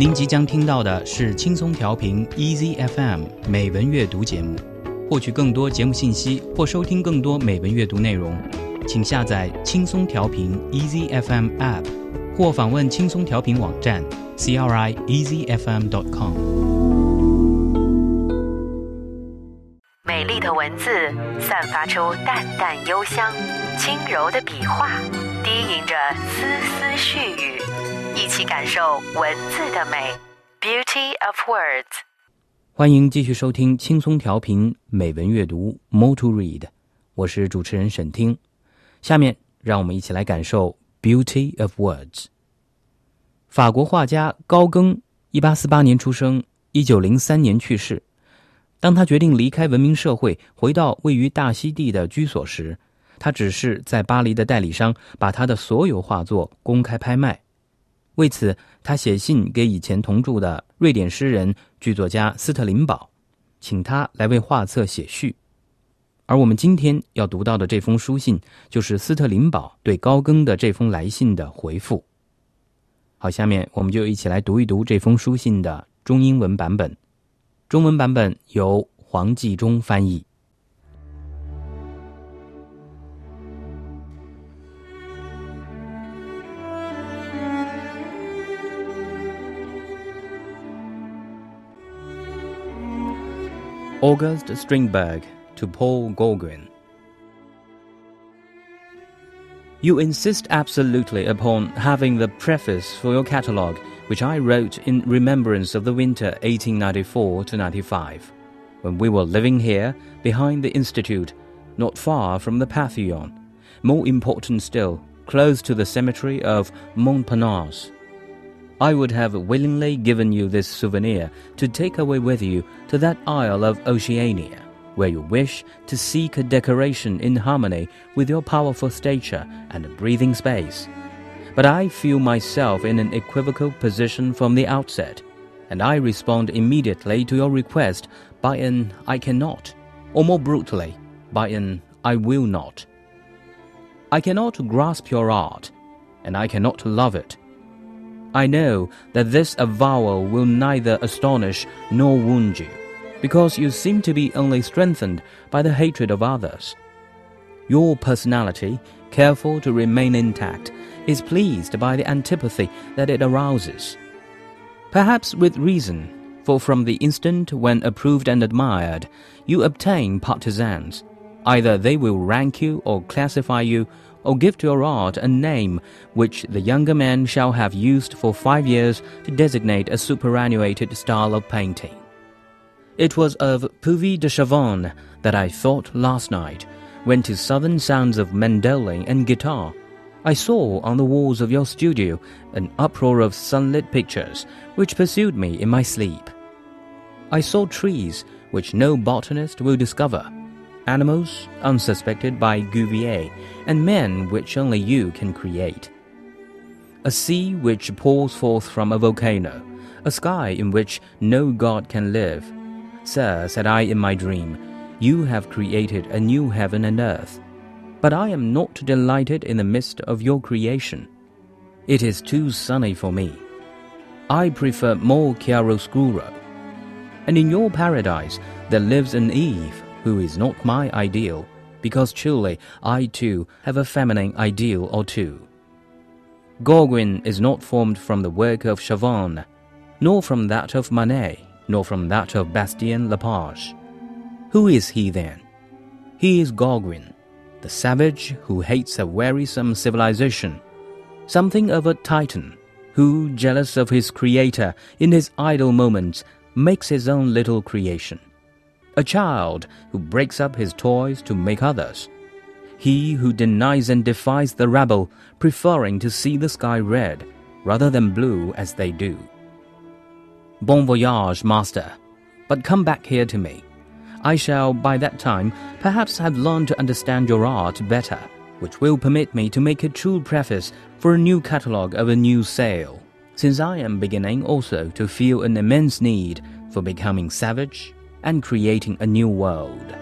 您即将听到的是轻松调频 EZFM 美文阅读节目。获取更多节目信息或收听更多美文阅读内容，请下载轻松调频 EZFM App，或访问轻松调频网站 crieasyfm.com。美丽的文字散发出淡淡幽香，轻柔的笔画低吟着丝丝絮语，一起感受文字的美。Beauty of words。欢迎继续收听轻松调频美文阅读 More to Read，我是主持人沈听。下面让我们一起来感受 Beauty of Words。法国画家高更，一八四八年出生，一九零三年去世。当他决定离开文明社会，回到位于大溪地的居所时，他只是在巴黎的代理商把他的所有画作公开拍卖。为此，他写信给以前同住的瑞典诗人、剧作家斯特林堡，请他来为画册写序。而我们今天要读到的这封书信，就是斯特林堡对高更的这封来信的回复。好，下面我们就一起来读一读这封书信的中英文版本。中文版本由黄继忠翻译。August Strindberg to Paul Gauguin. You insist absolutely upon having the preface for your catalogue, which I wrote in remembrance of the winter 1894 to 95, when we were living here behind the Institute, not far from the Pantheon, more important still, close to the cemetery of Montparnasse. I would have willingly given you this souvenir to take away with you to that isle of Oceania, where you wish to seek a decoration in harmony with your powerful stature and breathing space. But I feel myself in an equivocal position from the outset, and I respond immediately to your request by an I cannot, or more brutally, by an I will not. I cannot grasp your art, and I cannot love it I know that this avowal will neither astonish nor wound you, because you seem to be only strengthened by the hatred of others. Your personality, careful to remain intact, is pleased by the antipathy that it arouses. Perhaps with reason, for from the instant when approved and admired, you obtain partisans. Either they will rank you or classify you or give to your art a name which the younger man shall have used for five years to designate a superannuated style of painting. It was of Puvis de Chavannes that I thought last night, when to southern sounds of mandolin and guitar, I saw on the walls of your studio an uproar of sunlit pictures which pursued me in my sleep. I saw trees which no botanist will discover animals unsuspected by Cuvier, and men which only you can create. A sea which pours forth from a volcano, a sky in which no god can live. Sir, said I in my dream, you have created a new heaven and earth. But I am not delighted in the midst of your creation. It is too sunny for me. I prefer more chiaroscuro. And in your paradise there lives an Eve who is not my ideal, because truly I too have a feminine ideal or two. Gauguin is not formed from the work of Chavannes, nor from that of Manet, nor from that of Bastien Lepage. Who is he then? He is Gauguin, the savage who hates a wearisome civilization, something of a Titan, who, jealous of his creator, in his idle moments, makes his own little creation a child who breaks up his toys to make others, he who denies and defies the rabble, preferring to see the sky red rather than blue as they do. Bon voyage, master, but come back here to me. I shall by that time perhaps have learned to understand your art better, which will permit me to make a true preface for a new catalogue of a new sale, since I am beginning also to feel an immense need for becoming savage and creating a new world.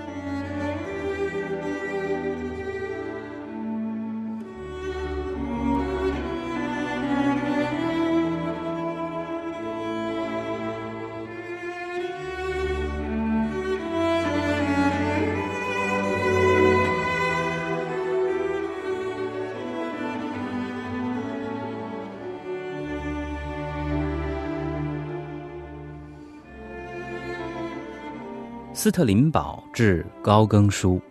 斯特林堡致高更书。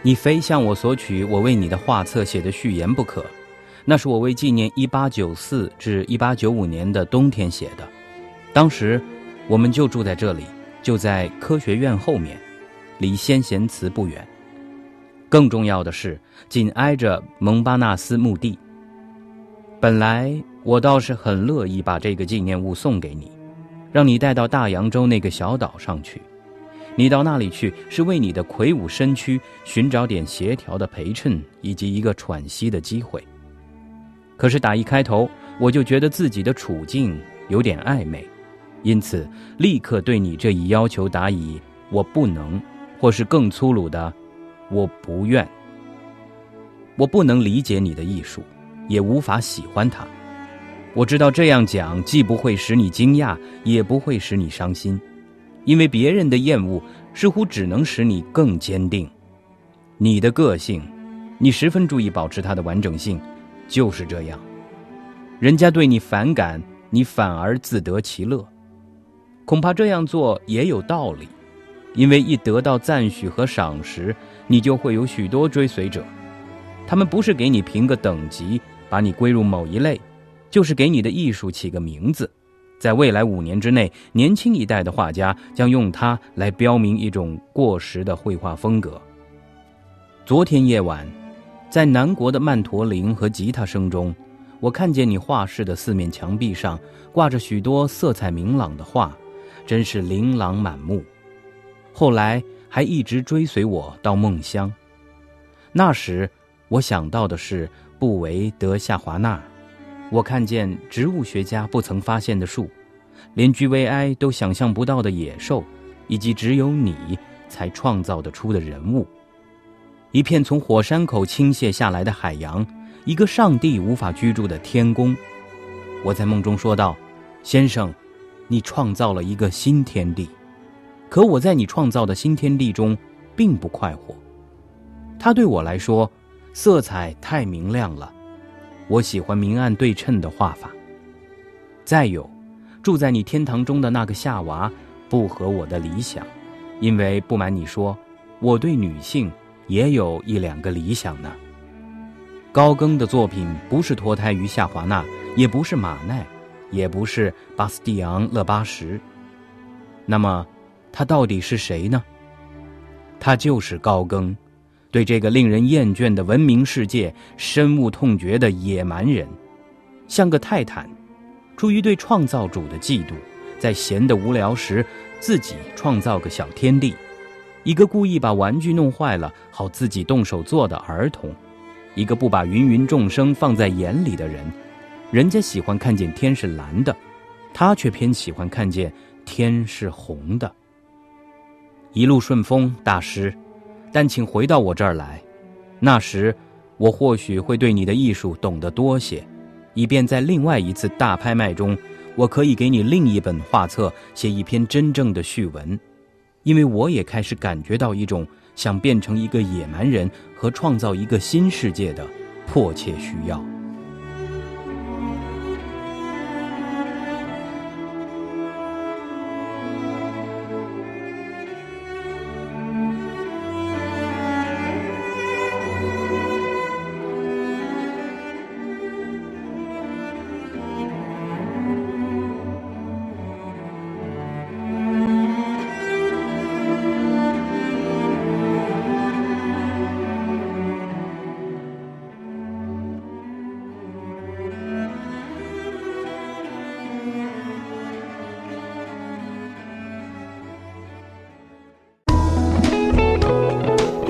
你非向我索取我为你的画册写的序言不可，那是我为纪念1894至1895年的冬天写的。当时，我们就住在这里，就在科学院后面，离先贤祠不远。更重要的是，紧挨着蒙巴纳斯墓地。本来我倒是很乐意把这个纪念物送给你，让你带到大洋洲那个小岛上去。你到那里去是为你的魁梧身躯寻找点协调的陪衬以及一个喘息的机会。可是打一开头我就觉得自己的处境有点暧昧，因此立刻对你这一要求答以我不能，或是更粗鲁的我不愿。我不能理解你的艺术，也无法喜欢它。我知道这样讲既不会使你惊讶，也不会使你伤心。因为别人的厌恶似乎只能使你更坚定，你的个性，你十分注意保持它的完整性，就是这样。人家对你反感，你反而自得其乐。恐怕这样做也有道理，因为一得到赞许和赏识，你就会有许多追随者。他们不是给你评个等级，把你归入某一类，就是给你的艺术起个名字。在未来五年之内，年轻一代的画家将用它来标明一种过时的绘画风格。昨天夜晚，在南国的曼陀铃和吉他声中，我看见你画室的四面墙壁上挂着许多色彩明朗的画，真是琳琅满目。后来还一直追随我到梦乡。那时，我想到的是布维德夏华纳。我看见植物学家不曾发现的树，连 GVI 都想象不到的野兽，以及只有你才创造得出的人物。一片从火山口倾泻下来的海洋，一个上帝无法居住的天宫。我在梦中说道：“先生，你创造了一个新天地，可我在你创造的新天地中并不快活。它对我来说，色彩太明亮了。”我喜欢明暗对称的画法。再有，住在你天堂中的那个夏娃，不合我的理想，因为不瞒你说，我对女性也有一两个理想呢。高更的作品不是脱胎于夏华纳，也不是马奈，也不是巴斯蒂昂·勒巴什。那么，他到底是谁呢？他就是高更。对这个令人厌倦的文明世界深恶痛绝的野蛮人，像个泰坦，出于对创造主的嫉妒，在闲得无聊时自己创造个小天地，一个故意把玩具弄坏了好自己动手做的儿童，一个不把芸芸众生放在眼里的人。人家喜欢看见天是蓝的，他却偏喜欢看见天是红的。一路顺风，大师。但请回到我这儿来，那时，我或许会对你的艺术懂得多些，以便在另外一次大拍卖中，我可以给你另一本画册写一篇真正的序文，因为我也开始感觉到一种想变成一个野蛮人和创造一个新世界的迫切需要。